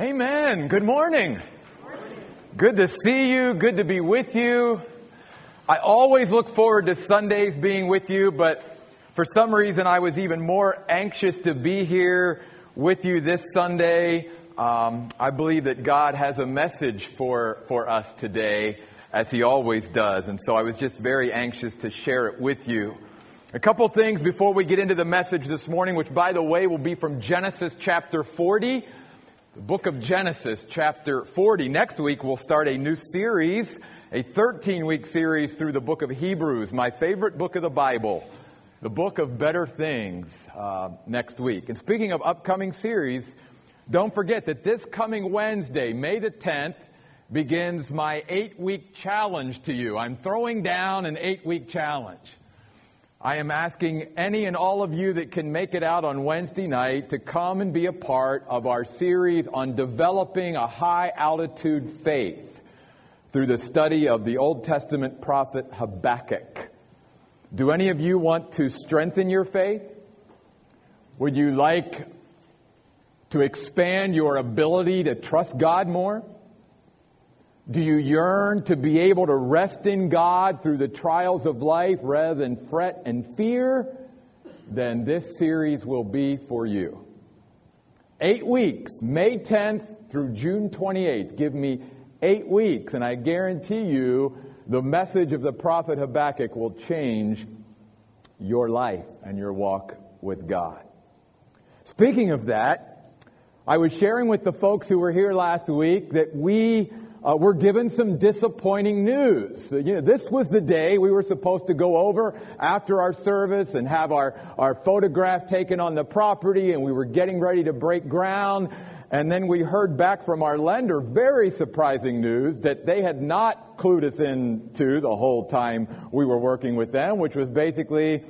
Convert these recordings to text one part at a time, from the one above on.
Amen. Good morning. Good to see you. Good to be with you. I always look forward to Sundays being with you, but for some reason I was even more anxious to be here with you this Sunday. Um, I believe that God has a message for, for us today, as He always does, and so I was just very anxious to share it with you. A couple things before we get into the message this morning, which by the way will be from Genesis chapter 40. Book of Genesis chapter 40. Next week we'll start a new series, a 13 week series through the book of Hebrews, my favorite book of the Bible, the book of better things, uh, next week. And speaking of upcoming series, don't forget that this coming Wednesday, May the 10th, begins my eight week challenge to you. I'm throwing down an eight week challenge. I am asking any and all of you that can make it out on Wednesday night to come and be a part of our series on developing a high altitude faith through the study of the Old Testament prophet Habakkuk. Do any of you want to strengthen your faith? Would you like to expand your ability to trust God more? Do you yearn to be able to rest in God through the trials of life rather than fret and fear? Then this series will be for you. Eight weeks, May 10th through June 28th. Give me eight weeks, and I guarantee you the message of the prophet Habakkuk will change your life and your walk with God. Speaking of that, I was sharing with the folks who were here last week that we uh, we're given some disappointing news. You know, this was the day we were supposed to go over after our service and have our, our photograph taken on the property, and we were getting ready to break ground. And then we heard back from our lender very surprising news that they had not clued us into the whole time we were working with them, which was basically,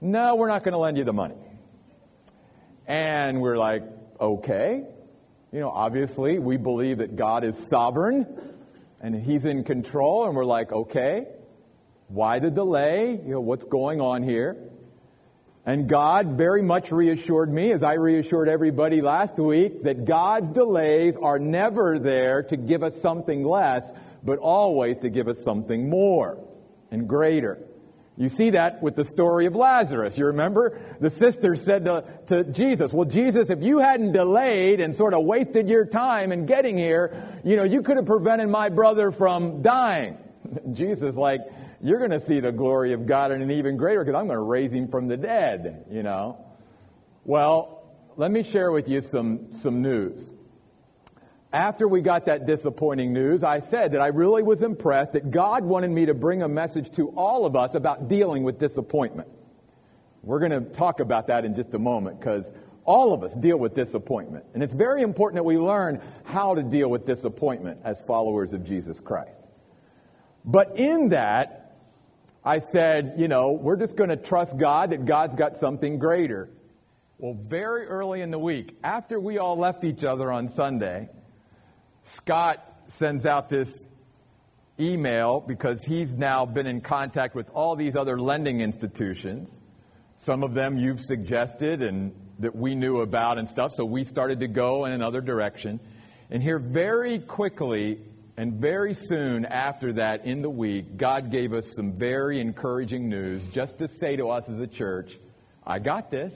no, we're not going to lend you the money. And we're like, okay. You know, obviously, we believe that God is sovereign and He's in control, and we're like, okay, why the delay? You know, what's going on here? And God very much reassured me, as I reassured everybody last week, that God's delays are never there to give us something less, but always to give us something more and greater. You see that with the story of Lazarus. You remember? The sister said to, to, Jesus, Well, Jesus, if you hadn't delayed and sort of wasted your time in getting here, you know, you could have prevented my brother from dying. Jesus, like, you're going to see the glory of God in an even greater because I'm going to raise him from the dead, you know. Well, let me share with you some, some news after we got that disappointing news, I said that I really was impressed that God wanted me to bring a message to all of us about dealing with disappointment. We're going to talk about that in just a moment because all of us deal with disappointment. And it's very important that we learn how to deal with disappointment as followers of Jesus Christ. But in that, I said, you know, we're just going to trust God that God's got something greater. Well, very early in the week, after we all left each other on Sunday, Scott sends out this email because he's now been in contact with all these other lending institutions. Some of them you've suggested and that we knew about and stuff, so we started to go in another direction. And here, very quickly and very soon after that, in the week, God gave us some very encouraging news just to say to us as a church, I got this.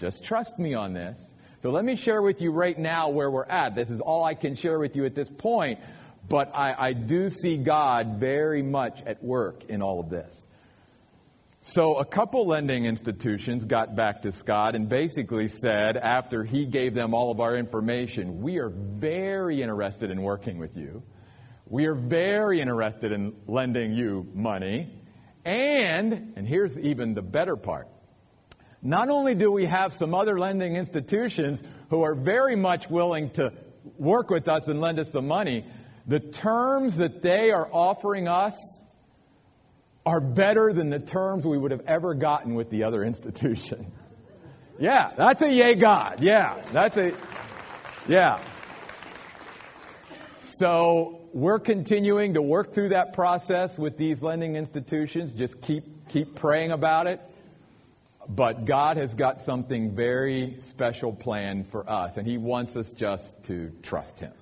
Just trust me on this. So let me share with you right now where we're at. This is all I can share with you at this point, but I, I do see God very much at work in all of this. So, a couple lending institutions got back to Scott and basically said, after he gave them all of our information, we are very interested in working with you. We are very interested in lending you money. And, and here's even the better part not only do we have some other lending institutions who are very much willing to work with us and lend us the money, the terms that they are offering us are better than the terms we would have ever gotten with the other institution. yeah, that's a yay God. Yeah, that's a, yeah. So we're continuing to work through that process with these lending institutions. Just keep, keep praying about it. But God has got something very special planned for us, and He wants us just to trust Him.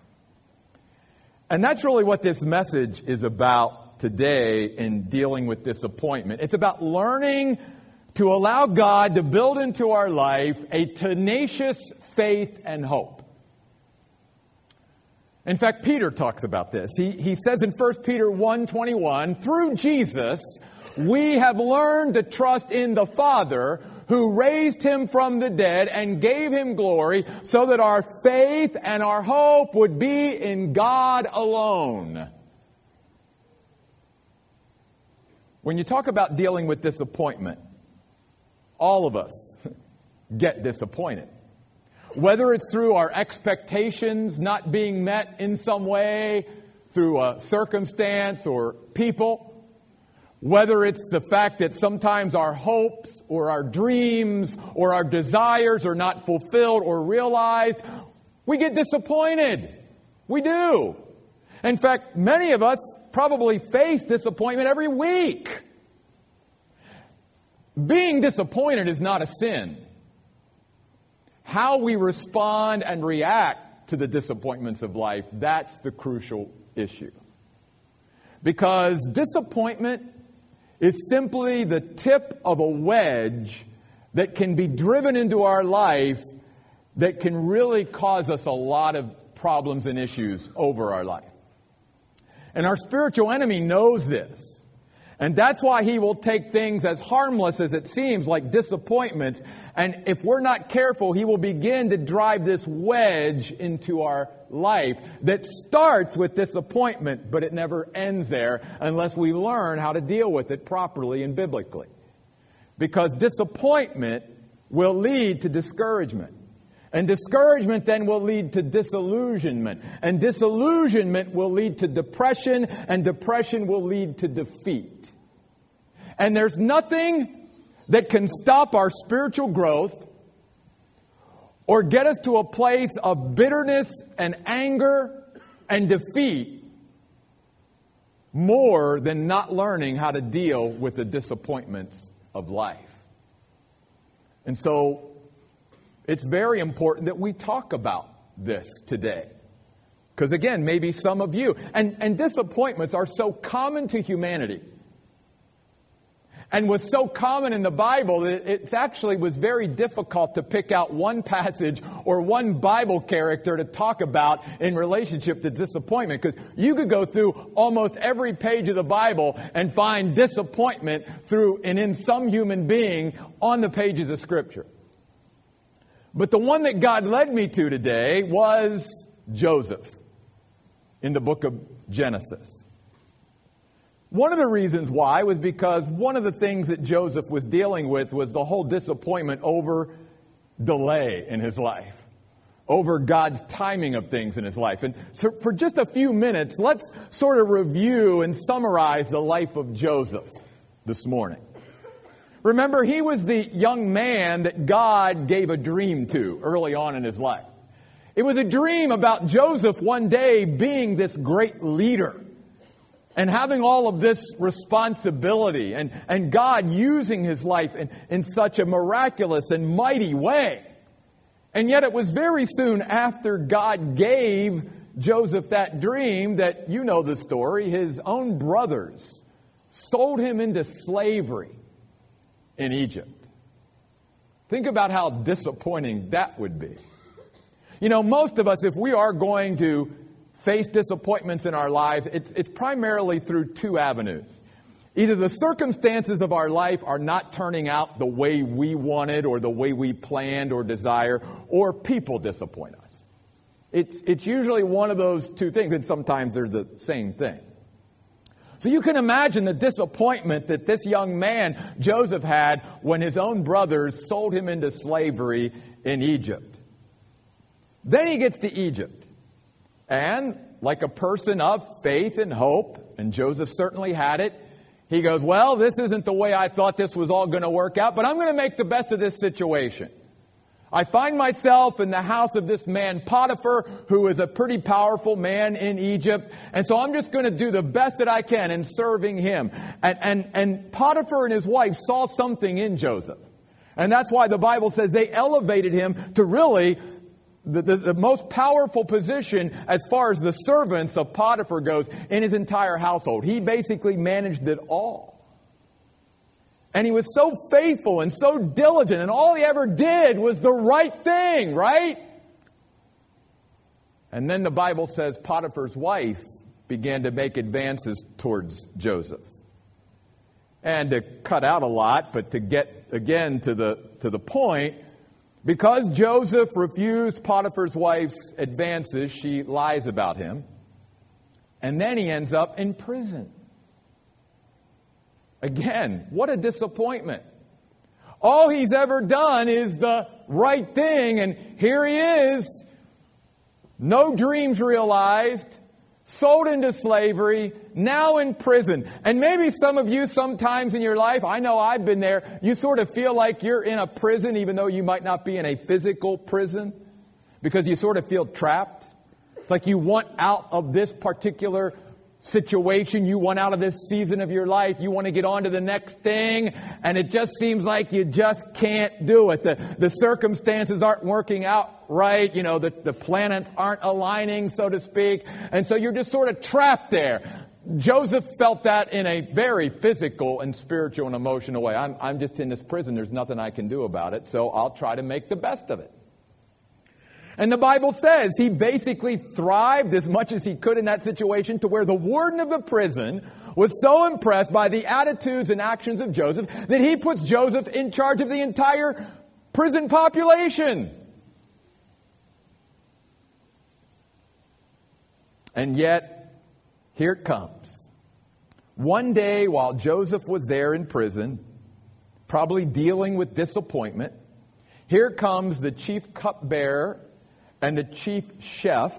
And that's really what this message is about today in dealing with disappointment. It's about learning to allow God to build into our life a tenacious faith and hope. In fact, Peter talks about this. He, he says in 1 Peter 1.21, through Jesus, we have learned to trust in the Father who raised him from the dead and gave him glory so that our faith and our hope would be in God alone. When you talk about dealing with disappointment, all of us get disappointed. Whether it's through our expectations not being met in some way, through a circumstance or people, whether it's the fact that sometimes our hopes or our dreams or our desires are not fulfilled or realized, we get disappointed. We do. In fact, many of us probably face disappointment every week. Being disappointed is not a sin. How we respond and react to the disappointments of life, that's the crucial issue. Because disappointment is simply the tip of a wedge that can be driven into our life that can really cause us a lot of problems and issues over our life. And our spiritual enemy knows this. And that's why he will take things as harmless as it seems, like disappointments. And if we're not careful, he will begin to drive this wedge into our life that starts with disappointment, but it never ends there unless we learn how to deal with it properly and biblically. Because disappointment will lead to discouragement. And discouragement then will lead to disillusionment. And disillusionment will lead to depression, and depression will lead to defeat. And there's nothing that can stop our spiritual growth or get us to a place of bitterness and anger and defeat more than not learning how to deal with the disappointments of life. And so it's very important that we talk about this today. Because again, maybe some of you, and, and disappointments are so common to humanity and was so common in the Bible that it actually was very difficult to pick out one passage or one Bible character to talk about in relationship to disappointment. Because you could go through almost every page of the Bible and find disappointment through and in some human being on the pages of Scripture. But the one that God led me to today was Joseph in the book of Genesis. One of the reasons why was because one of the things that Joseph was dealing with was the whole disappointment over delay in his life, over God's timing of things in his life. And so for just a few minutes, let's sort of review and summarize the life of Joseph this morning. Remember, he was the young man that God gave a dream to early on in his life. It was a dream about Joseph one day being this great leader and having all of this responsibility and, and God using his life in, in such a miraculous and mighty way. And yet it was very soon after God gave Joseph that dream that you know the story. His own brothers sold him into slavery in Egypt. Think about how disappointing that would be. You know, most of us, if we are going to face disappointments in our lives, it's, it's primarily through two avenues. Either the circumstances of our life are not turning out the way we wanted or the way we planned or desire, or people disappoint us. It's, it's usually one of those two things, and sometimes they're the same thing. So you can imagine the disappointment that this young man, Joseph, had when his own brothers sold him into slavery in Egypt. Then he gets to Egypt. And like a person of faith and hope, and Joseph certainly had it, he goes, Well, this isn't the way I thought this was all going to work out, but I'm going to make the best of this situation. I find myself in the house of this man Potiphar, who is a pretty powerful man in Egypt. And so I'm just going to do the best that I can in serving him. And, and, and Potiphar and his wife saw something in Joseph. And that's why the Bible says they elevated him to really the, the, the, most powerful position as far as the servants of Potiphar goes in his entire household. He basically managed it all. And he was so faithful and so diligent, and all he ever did was the right thing, right? And then the Bible says Potiphar's wife began to make advances towards Joseph. And to cut out a lot, but to get again to the, to the point, because Joseph refused Potiphar's wife's advances, she lies about him. And then he ends up in prison. Again, what a disappointment. All he's ever done is the right thing, and here he is, no dreams realized, sold into slavery, now in prison. And maybe some of you sometimes in your life, I know I've been there, you sort of feel like you're in a prison even though you might not be in a physical prison because you sort of feel trapped. It's like you want out of this particular situation. You want out of this season of your life. You want to get on to the next thing. And it just seems like you just can't do it. The, the circumstances aren't working out right. You know, the, the planets aren't aligning, so to speak. And so you're just sort of trapped there. Joseph felt that in a very physical and spiritual and emotional way. I'm, I'm just in this prison. There's nothing I can do about it. So I'll try to make the best of it. And the Bible says he basically thrived as much as he could in that situation to where the warden of the prison was so impressed by the attitudes and actions of Joseph that he puts Joseph in charge of the entire prison population. And yet, here it comes. One day, while Joseph was there in prison, probably dealing with disappointment, here comes the chief cupbearer and the chief chef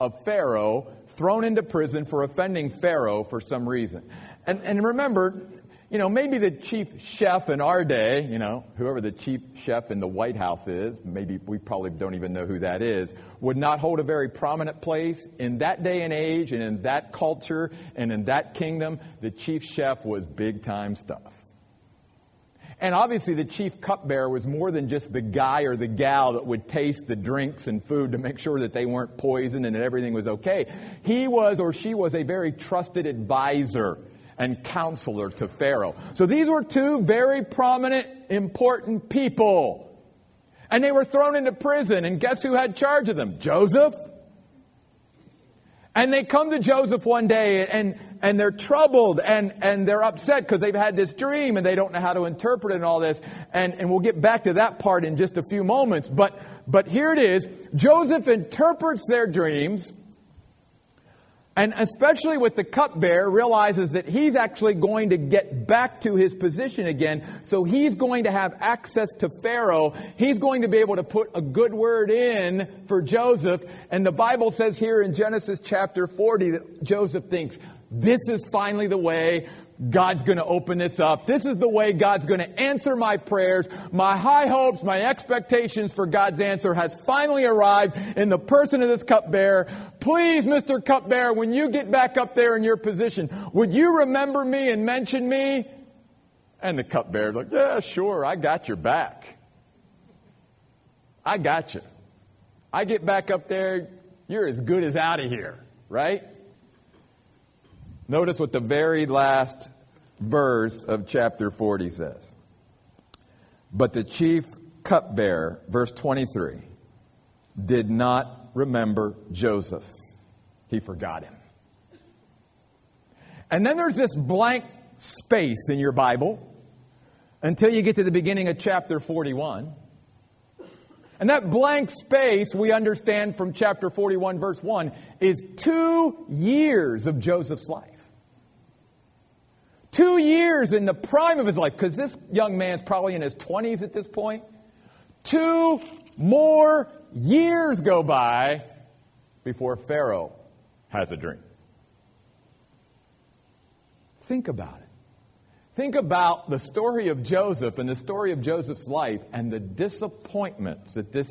of Pharaoh thrown into prison for offending Pharaoh for some reason. And, and remember, you know, maybe the chief chef in our day, you know, whoever the chief chef in the White House is, maybe we probably don't even know who that is, would not hold a very prominent place. In that day and age, and in that culture, and in that kingdom, the chief chef was big time stuff. And obviously, the chief cupbearer was more than just the guy or the gal that would taste the drinks and food to make sure that they weren't poisoned and that everything was okay. He was or she was a very trusted advisor and counselor to Pharaoh. So these were two very prominent, important people. And they were thrown into prison. And guess who had charge of them? Joseph. And they come to Joseph one day and and they're troubled and, and they're upset because they've had this dream and they don't know how to interpret it and all this. And, and we'll get back to that part in just a few moments. But, but here it is. Joseph interprets their dreams and especially with the cupbearer, realizes that he's actually going to get back to his position again. So he's going to have access to Pharaoh. He's going to be able to put a good word in for Joseph. And the Bible says here in Genesis chapter 40 that Joseph thinks, this is finally the way God's going to open this up. This is the way God's going to answer my prayers. My high hopes, my expectations for God's answer has finally arrived in the person of this cupbearer. Please, Mr. Cupbearer, when you get back up there in your position, would you remember me and mention me? And the cupbearer's like, yeah, sure, I got your back. I got you. I get back up there, you're as good as out of here, right? Notice what the very last verse of chapter 40 says. But the chief cupbearer, verse 23, did not remember Joseph. He forgot him. And then there's this blank space in your Bible until you get to the beginning of chapter 41. And that blank space, we understand from chapter 41, verse 1, is two years of Joseph's life. Two years in the prime of his life, because this young man's probably in his 20s at this point. Two more years go by before Pharaoh has a dream. Think about it. Think about the story of Joseph and the story of Joseph's life and the disappointments that this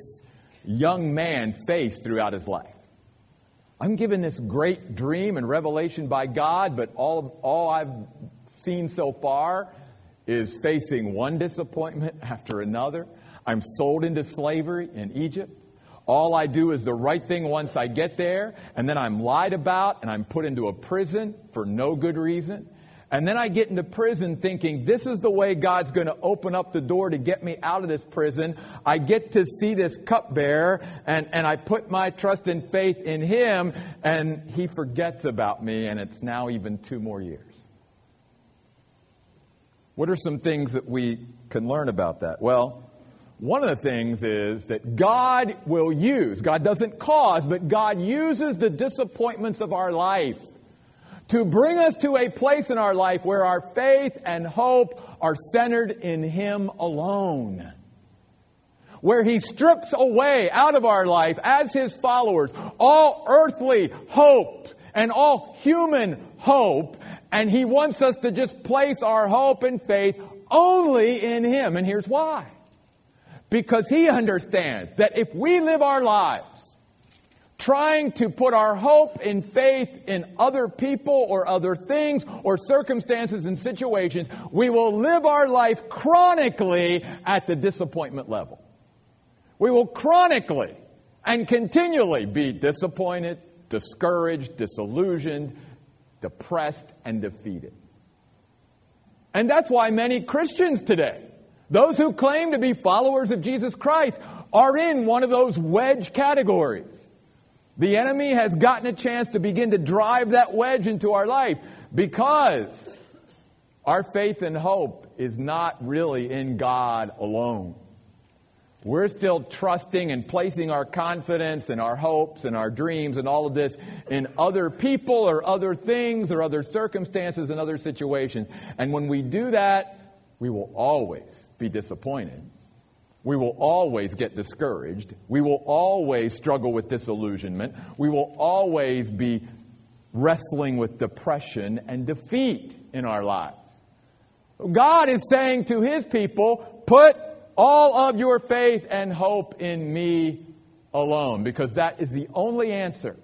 young man faced throughout his life. I'm given this great dream and revelation by God, but all, all I've seen so far is facing one disappointment after another. I'm sold into slavery in Egypt. All I do is the right thing once I get there, and then I'm lied about and I'm put into a prison for no good reason. And then I get into prison thinking this is the way God's going to open up the door to get me out of this prison. I get to see this cupbearer and, and I put my trust and faith in him and he forgets about me and it's now even two more years. What are some things that we can learn about that? Well, one of the things is that God will use, God doesn't cause, but God uses the disappointments of our life to bring us to a place in our life where our faith and hope are centered in Him alone. Where He strips away out of our life as His followers all earthly hope and all human hope, and He wants us to just place our hope and faith only in Him. And here's why. Because He understands that if we live our lives trying to put our hope and faith in other people or other things or circumstances and situations, we will live our life chronically at the disappointment level. We will chronically and continually be disappointed, discouraged, disillusioned, depressed, and defeated. And that's why many Christians today, those who claim to be followers of Jesus Christ, are in one of those wedge categories. The enemy has gotten a chance to begin to drive that wedge into our life because our faith and hope is not really in God alone. We're still trusting and placing our confidence and our hopes and our dreams and all of this in other people or other things or other circumstances and other situations. And when we do that, we will always be disappointed we will always get discouraged. We will always struggle with disillusionment. We will always be wrestling with depression and defeat in our lives. God is saying to his people, put all of your faith and hope in me alone, because that is the only answer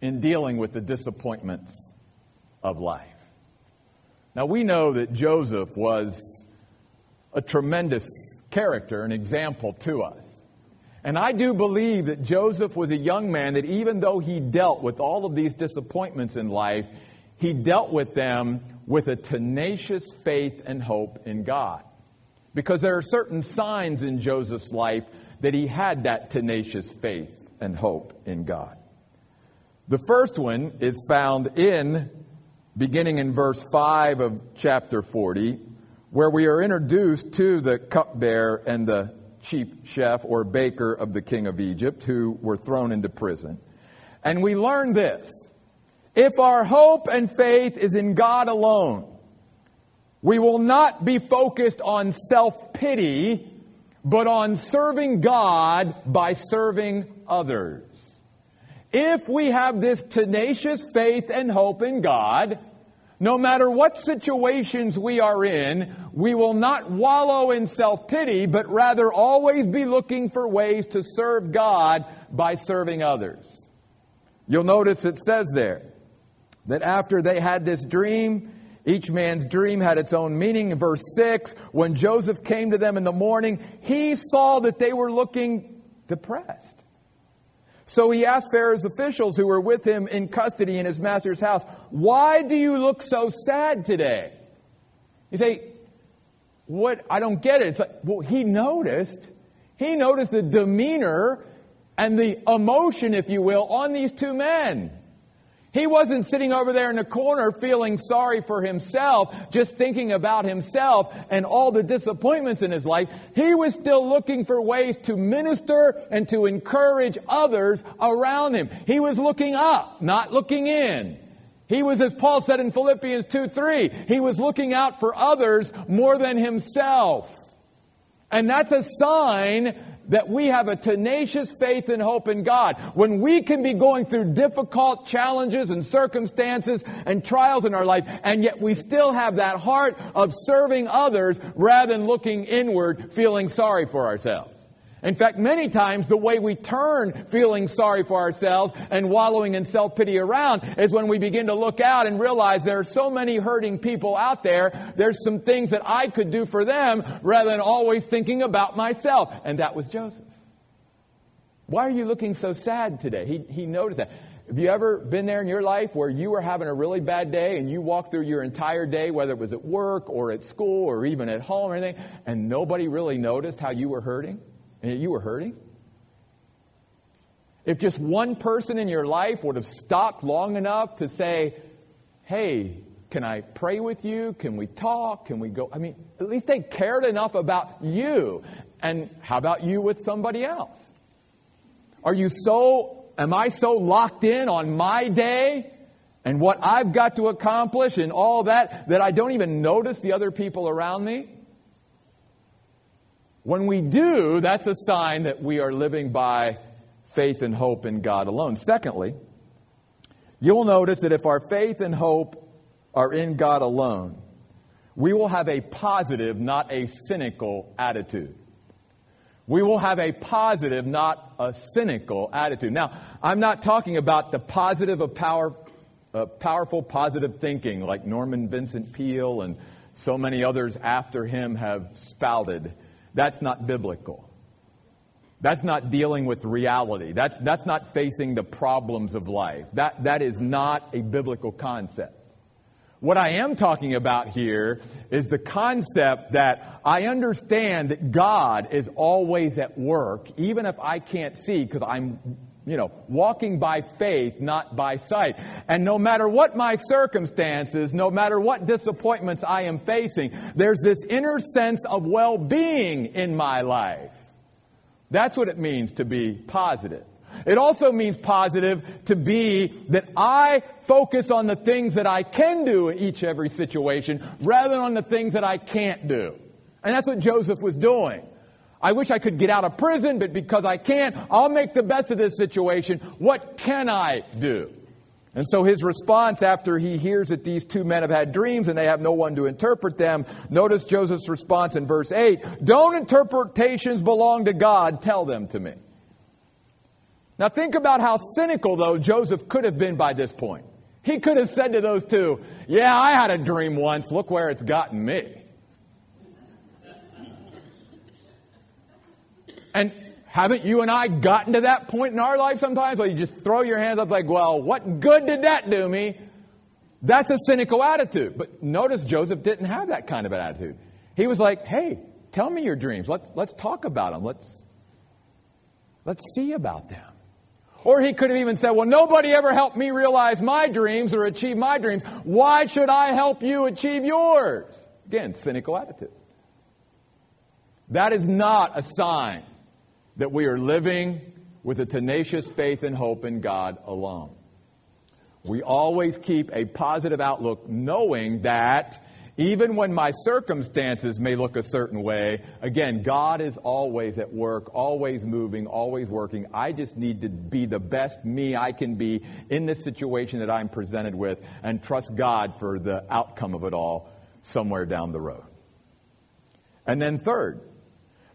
in dealing with the disappointments of life. Now, we know that Joseph was a tremendous character, an example to us. And I do believe that Joseph was a young man that even though he dealt with all of these disappointments in life, he dealt with them with a tenacious faith and hope in God. Because there are certain signs in Joseph's life that he had that tenacious faith and hope in God. The first one is found in, beginning in verse 5 of chapter 40, where we are introduced to the cupbearer and the chief chef or baker of the king of Egypt who were thrown into prison. And we learn this if our hope and faith is in God alone, we will not be focused on self pity, but on serving God by serving others. If we have this tenacious faith and hope in God, no matter what situations we are in, we will not wallow in self pity, but rather always be looking for ways to serve God by serving others. You'll notice it says there that after they had this dream, each man's dream had its own meaning. In verse 6, when Joseph came to them in the morning, he saw that they were looking depressed. So he asked Pharaoh's officials who were with him in custody in his master's house, Why do you look so sad today? You say, What? I don't get it. It's like, well, he noticed. He noticed the demeanor and the emotion, if you will, on these two men. He wasn't sitting over there in the corner feeling sorry for himself, just thinking about himself and all the disappointments in his life. He was still looking for ways to minister and to encourage others around him. He was looking up, not looking in. He was, as Paul said in Philippians 2 3, he was looking out for others more than himself. And that's a sign that we have a tenacious faith and hope in God. When we can be going through difficult challenges and circumstances and trials in our life, and yet we still have that heart of serving others rather than looking inward, feeling sorry for ourselves. In fact, many times the way we turn feeling sorry for ourselves and wallowing in self pity around is when we begin to look out and realize there are so many hurting people out there. There's some things that I could do for them rather than always thinking about myself. And that was Joseph. Why are you looking so sad today? He, he noticed that. Have you ever been there in your life where you were having a really bad day and you walked through your entire day, whether it was at work or at school or even at home or anything, and nobody really noticed how you were hurting? And you were hurting? If just one person in your life would have stopped long enough to say, hey, can I pray with you? Can we talk? Can we go? I mean, at least they cared enough about you. And how about you with somebody else? Are you so, am I so locked in on my day and what I've got to accomplish and all that that I don't even notice the other people around me? When we do, that's a sign that we are living by faith and hope in God alone. Secondly, you'll notice that if our faith and hope are in God alone, we will have a positive, not a cynical attitude. We will have a positive, not a cynical attitude. Now, I'm not talking about the positive of power, uh, powerful positive thinking like Norman Vincent Peale and so many others after him have spouted. That's not biblical. That's not dealing with reality. That's, that's not facing the problems of life. That, that is not a biblical concept. What I am talking about here is the concept that I understand that God is always at work, even if I can't see, because I'm, you know, walking by faith, not by sight. And no matter what my circumstances, no matter what disappointments I am facing, there's this inner sense of well-being in my life. That's what it means to be positive. It also means positive to be that I focus on the things that I can do in each every situation rather than on the things that I can't do. And that's what Joseph was doing. I wish I could get out of prison, but because I can't, I'll make the best of this situation. What can I do? And so his response after he hears that these two men have had dreams and they have no one to interpret them, notice Joseph's response in verse 8 Don't interpretations belong to God, tell them to me. Now think about how cynical, though, Joseph could have been by this point. He could have said to those two, Yeah, I had a dream once. Look where it's gotten me. And haven't you and I gotten to that point in our life sometimes where you just throw your hands up like, Well, what good did that do me? That's a cynical attitude. But notice Joseph didn't have that kind of an attitude. He was like, Hey, tell me your dreams. Let's, let's talk about them. Let's, let's see about them. Or he could have even said, well, nobody ever helped me realize my dreams or achieve my dreams. Why should I help you achieve yours? Again, cynical attitude. That is not a sign that we are living with a tenacious faith and hope in God alone. We always keep a positive outlook knowing that even when my circumstances may look a certain way, again, God is always at work, always moving, always working. I just need to be the best me I can be in this situation that I'm presented with and trust God for the outcome of it all somewhere down the road. And then, third,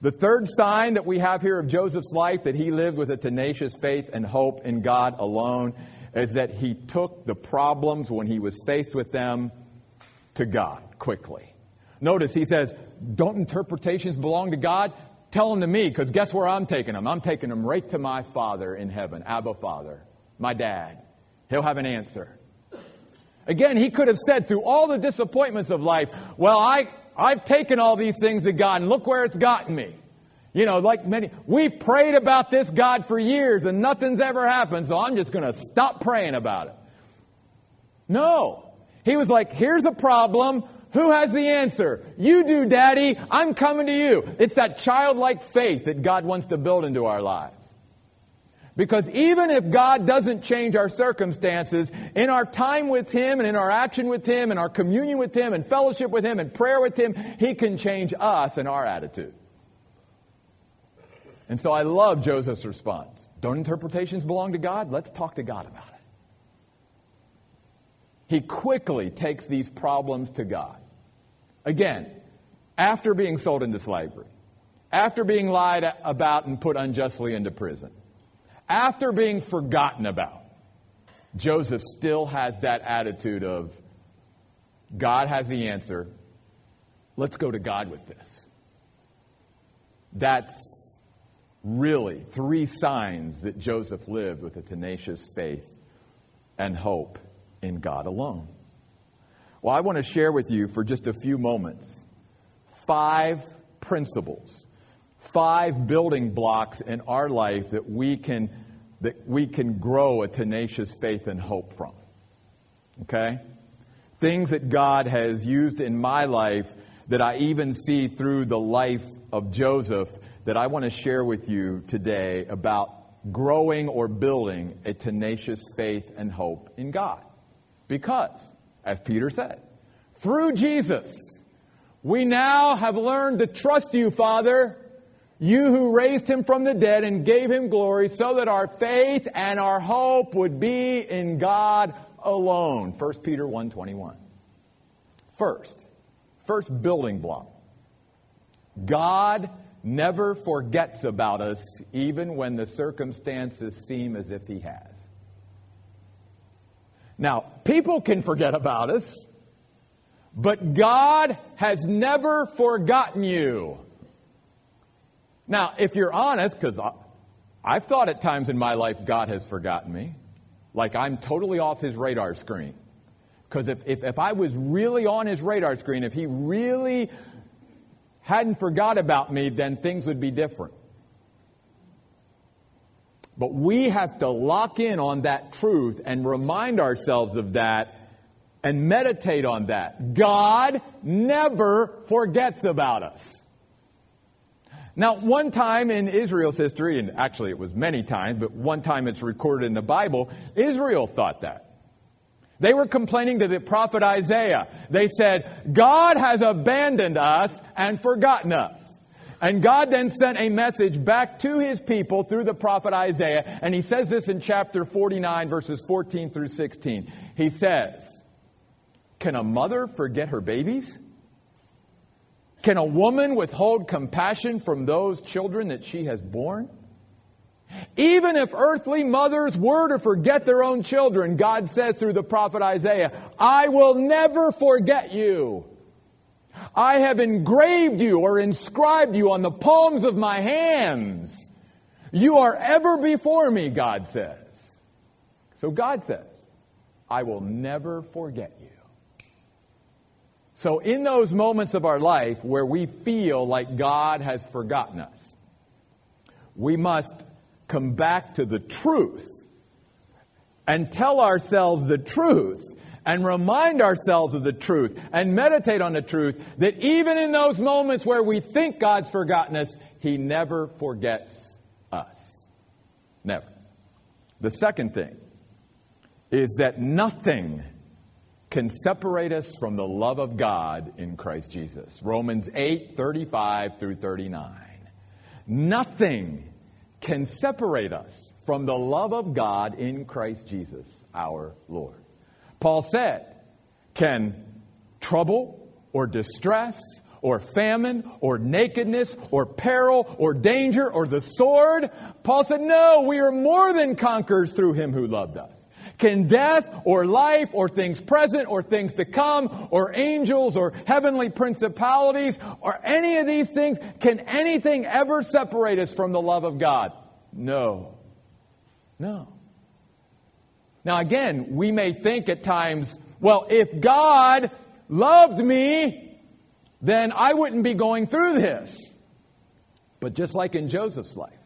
the third sign that we have here of Joseph's life that he lived with a tenacious faith and hope in God alone is that he took the problems when he was faced with them to God quickly. Notice he says, Don't interpretations belong to God? Tell them to me, because guess where I'm taking them? I'm taking them right to my Father in heaven, Abba Father, my dad. He'll have an answer. Again, he could have said through all the disappointments of life, Well, I, I've taken all these things to God, and look where it's gotten me. You know, like many, we've prayed about this God for years and nothing's ever happened, so I'm just going to stop praying about it. No. He was like, here's a problem. Who has the answer? You do, Daddy. I'm coming to you. It's that childlike faith that God wants to build into our lives. Because even if God doesn't change our circumstances, in our time with Him and in our action with Him and our communion with Him and fellowship with Him and prayer with Him, He can change us and our attitude. And so I love Joseph's response. Don't interpretations belong to God? Let's talk to God about it. He quickly takes these problems to God. Again, after being sold into slavery, after being lied about and put unjustly into prison, after being forgotten about, Joseph still has that attitude of, God has the answer. Let's go to God with this. That's really three signs that Joseph lived with a tenacious faith and hope in God alone. Well, I want to share with you for just a few moments five principles, five building blocks in our life that we can that we can grow a tenacious faith and hope from. Okay? Things that God has used in my life that I even see through the life of Joseph that I want to share with you today about growing or building a tenacious faith and hope in God. Because, as Peter said, through Jesus, we now have learned to trust you, Father, you who raised him from the dead and gave him glory so that our faith and our hope would be in God alone. 1 Peter 1:21. First, first building block. God never forgets about us even when the circumstances seem as if he has. Now, people can forget about us, but God has never forgotten you. Now, if you're honest, because I've thought at times in my life God has forgotten me, like I'm totally off his radar screen. Because if, if, if I was really on his radar screen, if he really hadn't forgot about me, then things would be different. But we have to lock in on that truth and remind ourselves of that and meditate on that. God never forgets about us. Now, one time in Israel's history, and actually it was many times, but one time it's recorded in the Bible, Israel thought that. They were complaining to the prophet Isaiah. They said, God has abandoned us and forgotten us. And God then sent a message back to his people through the prophet Isaiah. And he says this in chapter 49, verses 14 through 16. He says, Can a mother forget her babies? Can a woman withhold compassion from those children that she has borne? Even if earthly mothers were to forget their own children, God says through the prophet Isaiah, I will never forget you. I have engraved you or inscribed you on the palms of my hands. You are ever before me, God says. So God says, I will never forget you. So, in those moments of our life where we feel like God has forgotten us, we must come back to the truth and tell ourselves the truth and remind ourselves of the truth and meditate on the truth that even in those moments where we think God's forgotten us, He never forgets us. Never. The second thing is that nothing can separate us from the love of God in Christ Jesus. Romans 8, 35 through 39. Nothing can separate us from the love of God in Christ Jesus, our Lord. Paul said, Can trouble or distress or famine or nakedness or peril or danger or the sword? Paul said, No, we are more than conquerors through him who loved us. Can death or life or things present or things to come or angels or heavenly principalities or any of these things, can anything ever separate us from the love of God? No. No. Now, again, we may think at times, well, if God loved me, then I wouldn't be going through this. But just like in Joseph's life,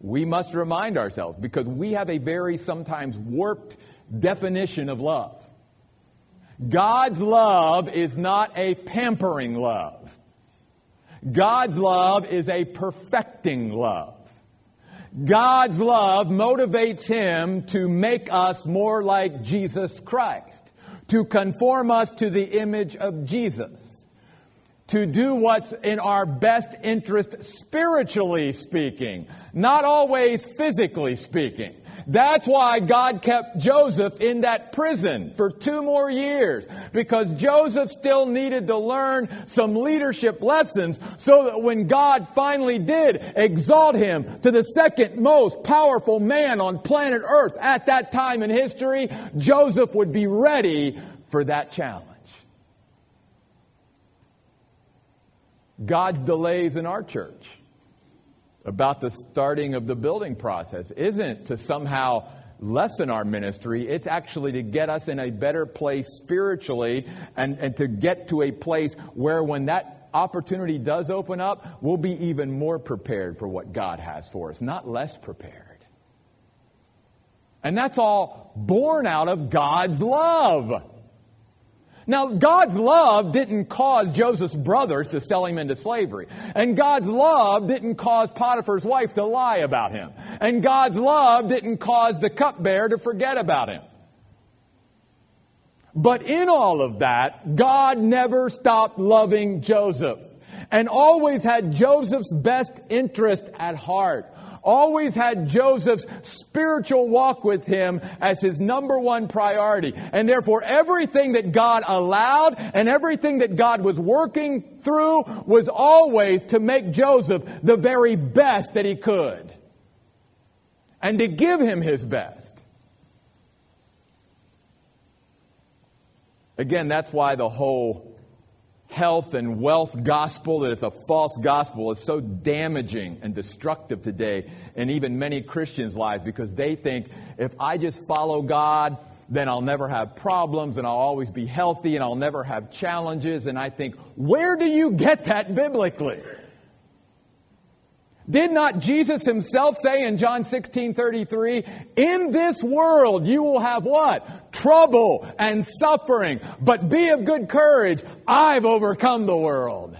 we must remind ourselves because we have a very sometimes warped definition of love. God's love is not a pampering love. God's love is a perfecting love. God's love motivates Him to make us more like Jesus Christ, to conform us to the image of Jesus, to do what's in our best interest spiritually speaking, not always physically speaking. That's why God kept Joseph in that prison for two more years, because Joseph still needed to learn some leadership lessons so that when God finally did exalt him to the second most powerful man on planet earth at that time in history, Joseph would be ready for that challenge. God's delays in our church about the starting of the building process isn't to somehow lessen our ministry. It's actually to get us in a better place spiritually and, and to get to a place where when that opportunity does open up, we'll be even more prepared for what God has for us, not less prepared. And that's all born out of God's love. Now, God's love didn't cause Joseph's brothers to sell him into slavery. And God's love didn't cause Potiphar's wife to lie about him. And God's love didn't cause the cupbearer to forget about him. But in all of that, God never stopped loving Joseph and always had Joseph's best interest at heart always had Joseph's spiritual walk with him as his number one priority. And therefore, everything that God allowed and everything that God was working through was always to make Joseph the very best that he could and to give him his best. Again, that's why the whole health and wealth gospel that it's a false gospel is so damaging and destructive today in even many Christians' lives because they think if I just follow God, then I'll never have problems and I'll always be healthy and I'll never have challenges. And I think, where do you get that biblically? Did not Jesus himself say in John 16 33, in this world you will have what? Trouble and suffering, but be of good courage. I've overcome the world.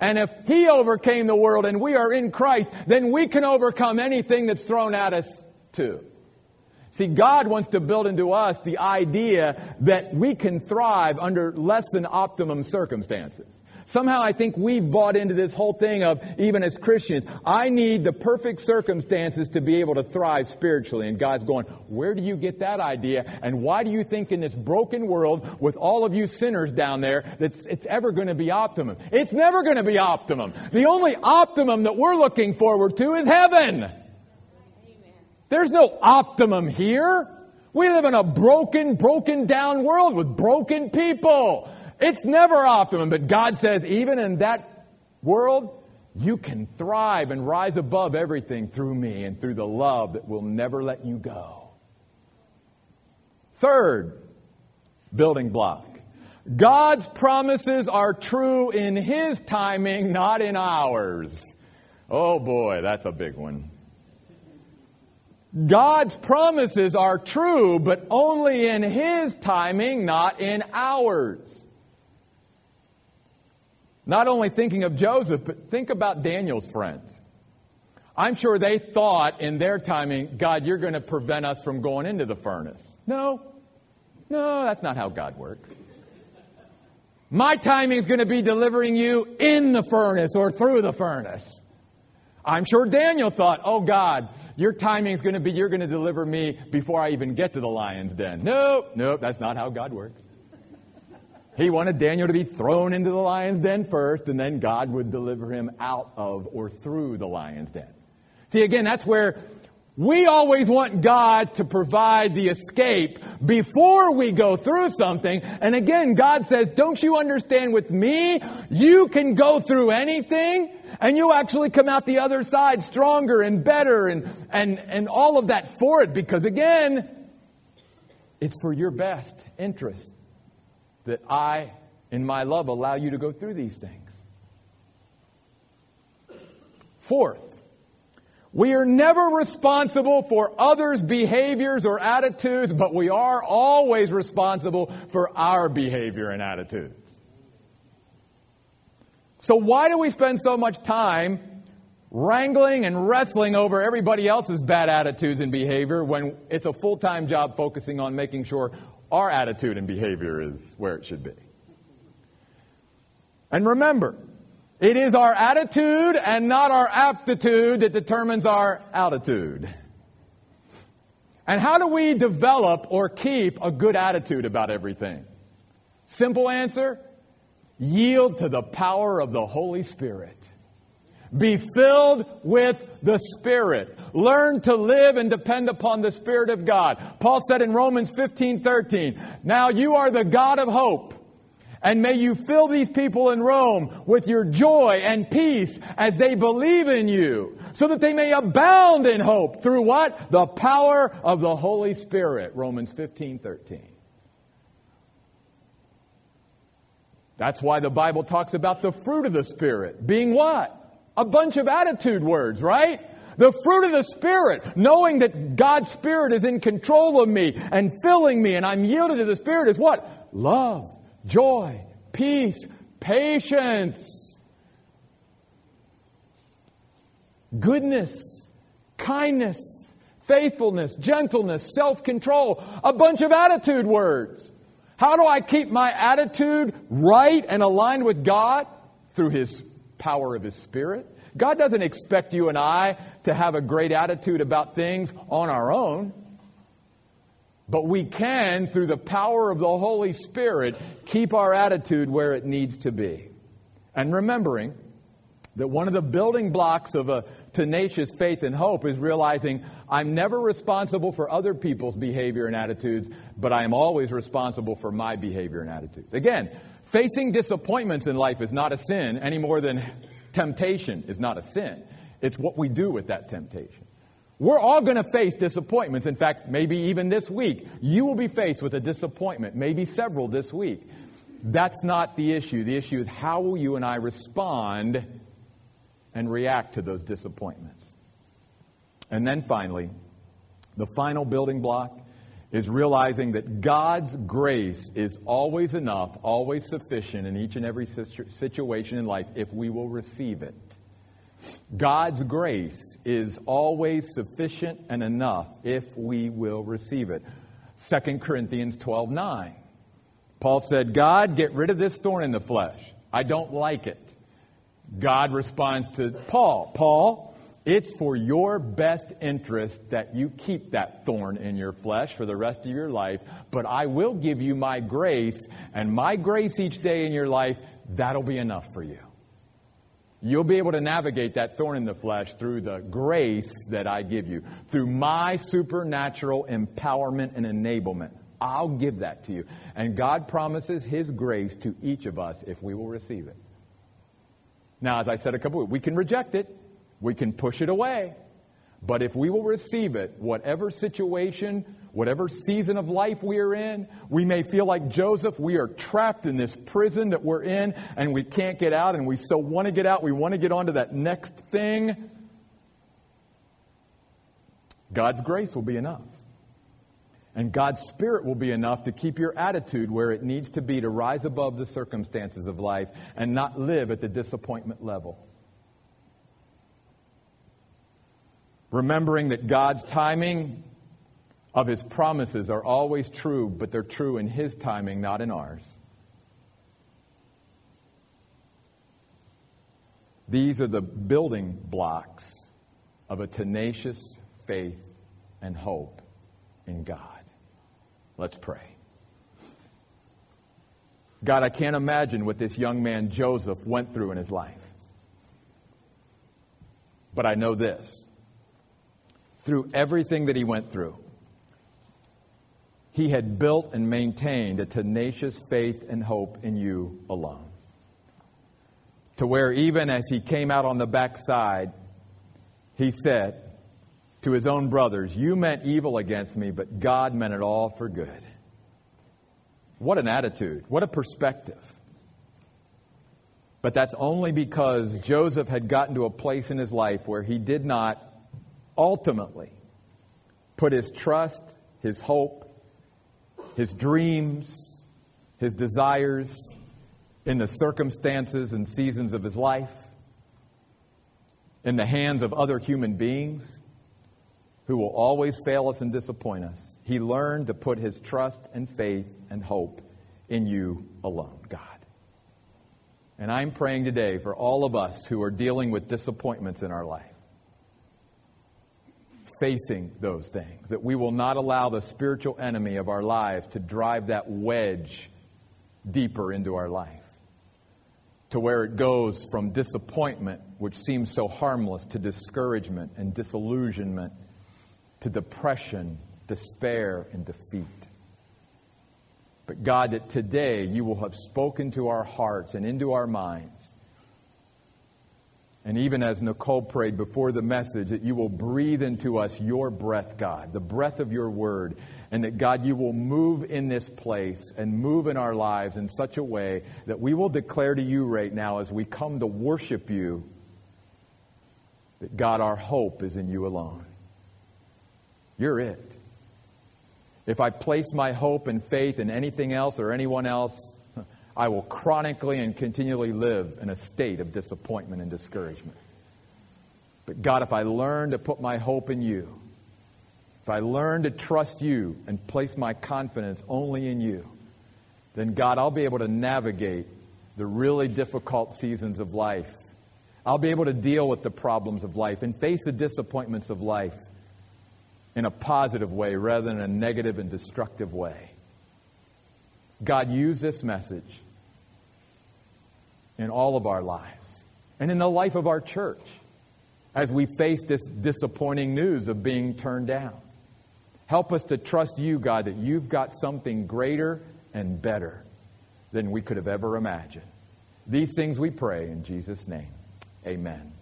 And if he overcame the world and we are in Christ, then we can overcome anything that's thrown at us too. See, God wants to build into us the idea that we can thrive under less than optimum circumstances. Somehow I think we've bought into this whole thing of, even as Christians, I need the perfect circumstances to be able to thrive spiritually. And God's going, where do you get that idea? And why do you think in this broken world with all of you sinners down there that it's ever going to be optimum? It's never going to be optimum. The only optimum that we're looking forward to is heaven. There's no optimum here. We live in a broken, broken down world with broken people. It's never optimum, but God says, even in that world, you can thrive and rise above everything through me and through the love that will never let you go. Third building block God's promises are true in His timing, not in ours. Oh boy, that's a big one. God's promises are true, but only in His timing, not in ours. Not only thinking of Joseph, but think about Daniel's friends. I'm sure they thought in their timing, God, you're going to prevent us from going into the furnace. No, no, that's not how God works. My timing is going to be delivering you in the furnace or through the furnace. I'm sure Daniel thought, oh God, your timing is going to be you're going to deliver me before I even get to the lion's den. Nope, nope, that's not how God works. He wanted Daniel to be thrown into the lion's den first, and then God would deliver him out of or through the lion's den. See, again, that's where we always want God to provide the escape before we go through something. And again, God says, don't you understand with me? You can go through anything and you actually come out the other side stronger and better and, and, and all of that for it because again, it's for your best interest that I, in my love, allow you to go through these things. Fourth, we are never responsible for others' behaviors or attitudes, but we are always responsible for our behavior and attitudes. So, why do we spend so much time wrangling and wrestling over everybody else's bad attitudes and behavior when it's a full time job focusing on making sure our attitude and behavior is where it should be. And remember, it is our attitude and not our aptitude that determines our altitude. And how do we develop or keep a good attitude about everything? Simple answer yield to the power of the Holy Spirit. Be filled with the Spirit. Learn to live and depend upon the Spirit of God. Paul said in Romans 15 13, Now you are the God of hope. And may you fill these people in Rome with your joy and peace as they believe in you, so that they may abound in hope through what? The power of the Holy Spirit. Romans 15 13. That's why the Bible talks about the fruit of the Spirit being what? A bunch of attitude words, right? The fruit of the Spirit, knowing that God's Spirit is in control of me and filling me and I'm yielded to the Spirit is what? Love, joy, peace, patience, goodness, kindness, faithfulness, gentleness, self control. A bunch of attitude words. How do I keep my attitude right and aligned with God? Through His power of His Spirit. God doesn't expect you and I to have a great attitude about things on our own. But we can, through the power of the Holy Spirit, keep our attitude where it needs to be. And remembering that one of the building blocks of a tenacious faith and hope is realizing I'm never responsible for other people's behavior and attitudes, but I am always responsible for my behavior and attitudes. Again, Facing disappointments in life is not a sin any more than temptation is not a sin. It's what we do with that temptation. We're all going to face disappointments. In fact, maybe even this week, you will be faced with a disappointment, maybe several this week. That's not the issue. The issue is how will you and I respond and react to those disappointments? And then finally, the final building block is realizing that God's grace is always enough, always sufficient in each and every situation in life if we will receive it. God's grace is always sufficient and enough if we will receive it. 2 Corinthians 12 9. Paul said, God, get rid of this thorn in the flesh. I don't like it. God responds to Paul, Paul, it's for your best interest that you keep that thorn in your flesh for the rest of your life, but I will give you my grace, and my grace each day in your life, that'll be enough for you. You'll be able to navigate that thorn in the flesh through the grace that I give you, through my supernatural empowerment and enablement. I'll give that to you. And God promises His grace to each of us if we will receive it. Now, as I said a couple weeks, we can reject it. We can push it away. But if we will receive it, whatever situation, whatever season of life we are in, we may feel like Joseph, we are trapped in this prison that we're in and we can't get out and we so want to get out, we want to get on to that next thing. God's grace will be enough. And God's Spirit will be enough to keep your attitude where it needs to be to rise above the circumstances of life and not live at the disappointment level. Remembering that God's timing of his promises are always true, but they're true in his timing, not in ours. These are the building blocks of a tenacious faith and hope in God. Let's pray. God, I can't imagine what this young man Joseph went through in his life. But I know this through everything that he went through, he had built and maintained a tenacious faith and hope in you alone. To where even as he came out on the backside, he said to his own brothers, You meant evil against me, but God meant it all for good. What an attitude. What a perspective. But that's only because Joseph had gotten to a place in his life where he did not ultimately put his trust, his hope, his dreams, his desires in the circumstances and seasons of his life, in the hands of other human beings who will always fail us and disappoint us. He learned to put his trust and faith and hope in you alone, God. And I'm praying today for all of us who are dealing with disappointments in our life, facing those things, that we will not allow the spiritual enemy of our lives to drive that wedge deeper into our life, to where it goes from disappointment, which seems so harmless, to discouragement and disillusionment, to depression, despair, and defeat. But God, that today you will have spoken to our hearts and into our minds. And even as Nicole prayed before the message, that you will breathe into us your breath, God, the breath of your word. And that, God, you will move in this place and move in our lives in such a way that we will declare to you right now as we come to worship you that, God, our hope is in you alone. You're it. If I place my hope and faith in anything else or anyone else, I will chronically and continually live in a state of disappointment and discouragement. But God, if I learn to put my hope in you, if I learn to trust you and place my confidence only in you, then God, I'll be able to navigate the really difficult seasons of life. I'll be able to deal with the problems of life and face the disappointments of life in a positive way rather than a negative and destructive way. God, use this message in all of our lives and in the life of our church as we face this disappointing news of being turned down. Help us to trust you, God, that you've got something greater and better than we could have ever imagined. These things we pray in Jesus' name. Amen.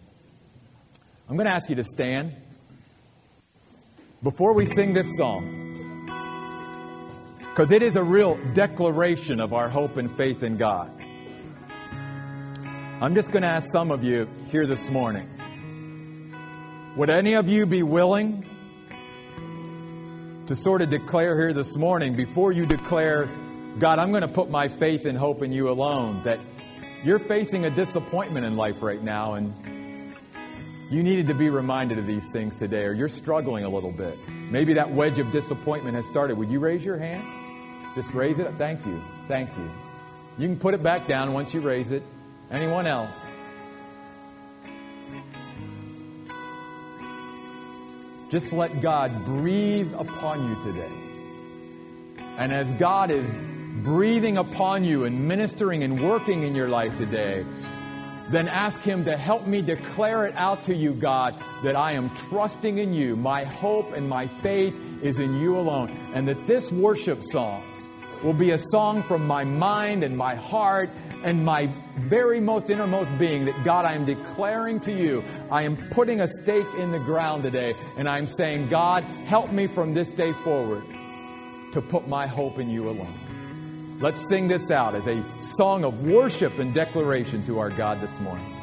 I'm going to ask you to stand. Before we sing this song, because it is a real declaration of our hope and faith in God, I'm just going to ask some of you here this morning would any of you be willing to sort of declare here this morning, before you declare, God, I'm going to put my faith and hope in you alone, that you're facing a disappointment in life right now and you needed to be reminded of these things today, or you're struggling a little bit. Maybe that wedge of disappointment has started. Would you raise your hand? Just raise it. Thank you. Thank you. You can put it back down once you raise it. Anyone else? Just let God breathe upon you today. And as God is breathing upon you and ministering and working in your life today, then ask Him to help me declare it out to you, God, that I am trusting in you. My hope and my faith is in you alone. And that this worship song will be a song from my mind and my heart and my very most innermost being that God, I am declaring to you, I am putting a stake in the ground today, and I'm saying, God, help me from this day forward to put my hope in you alone. Let's sing this out as a song of worship and declaration to our God this morning.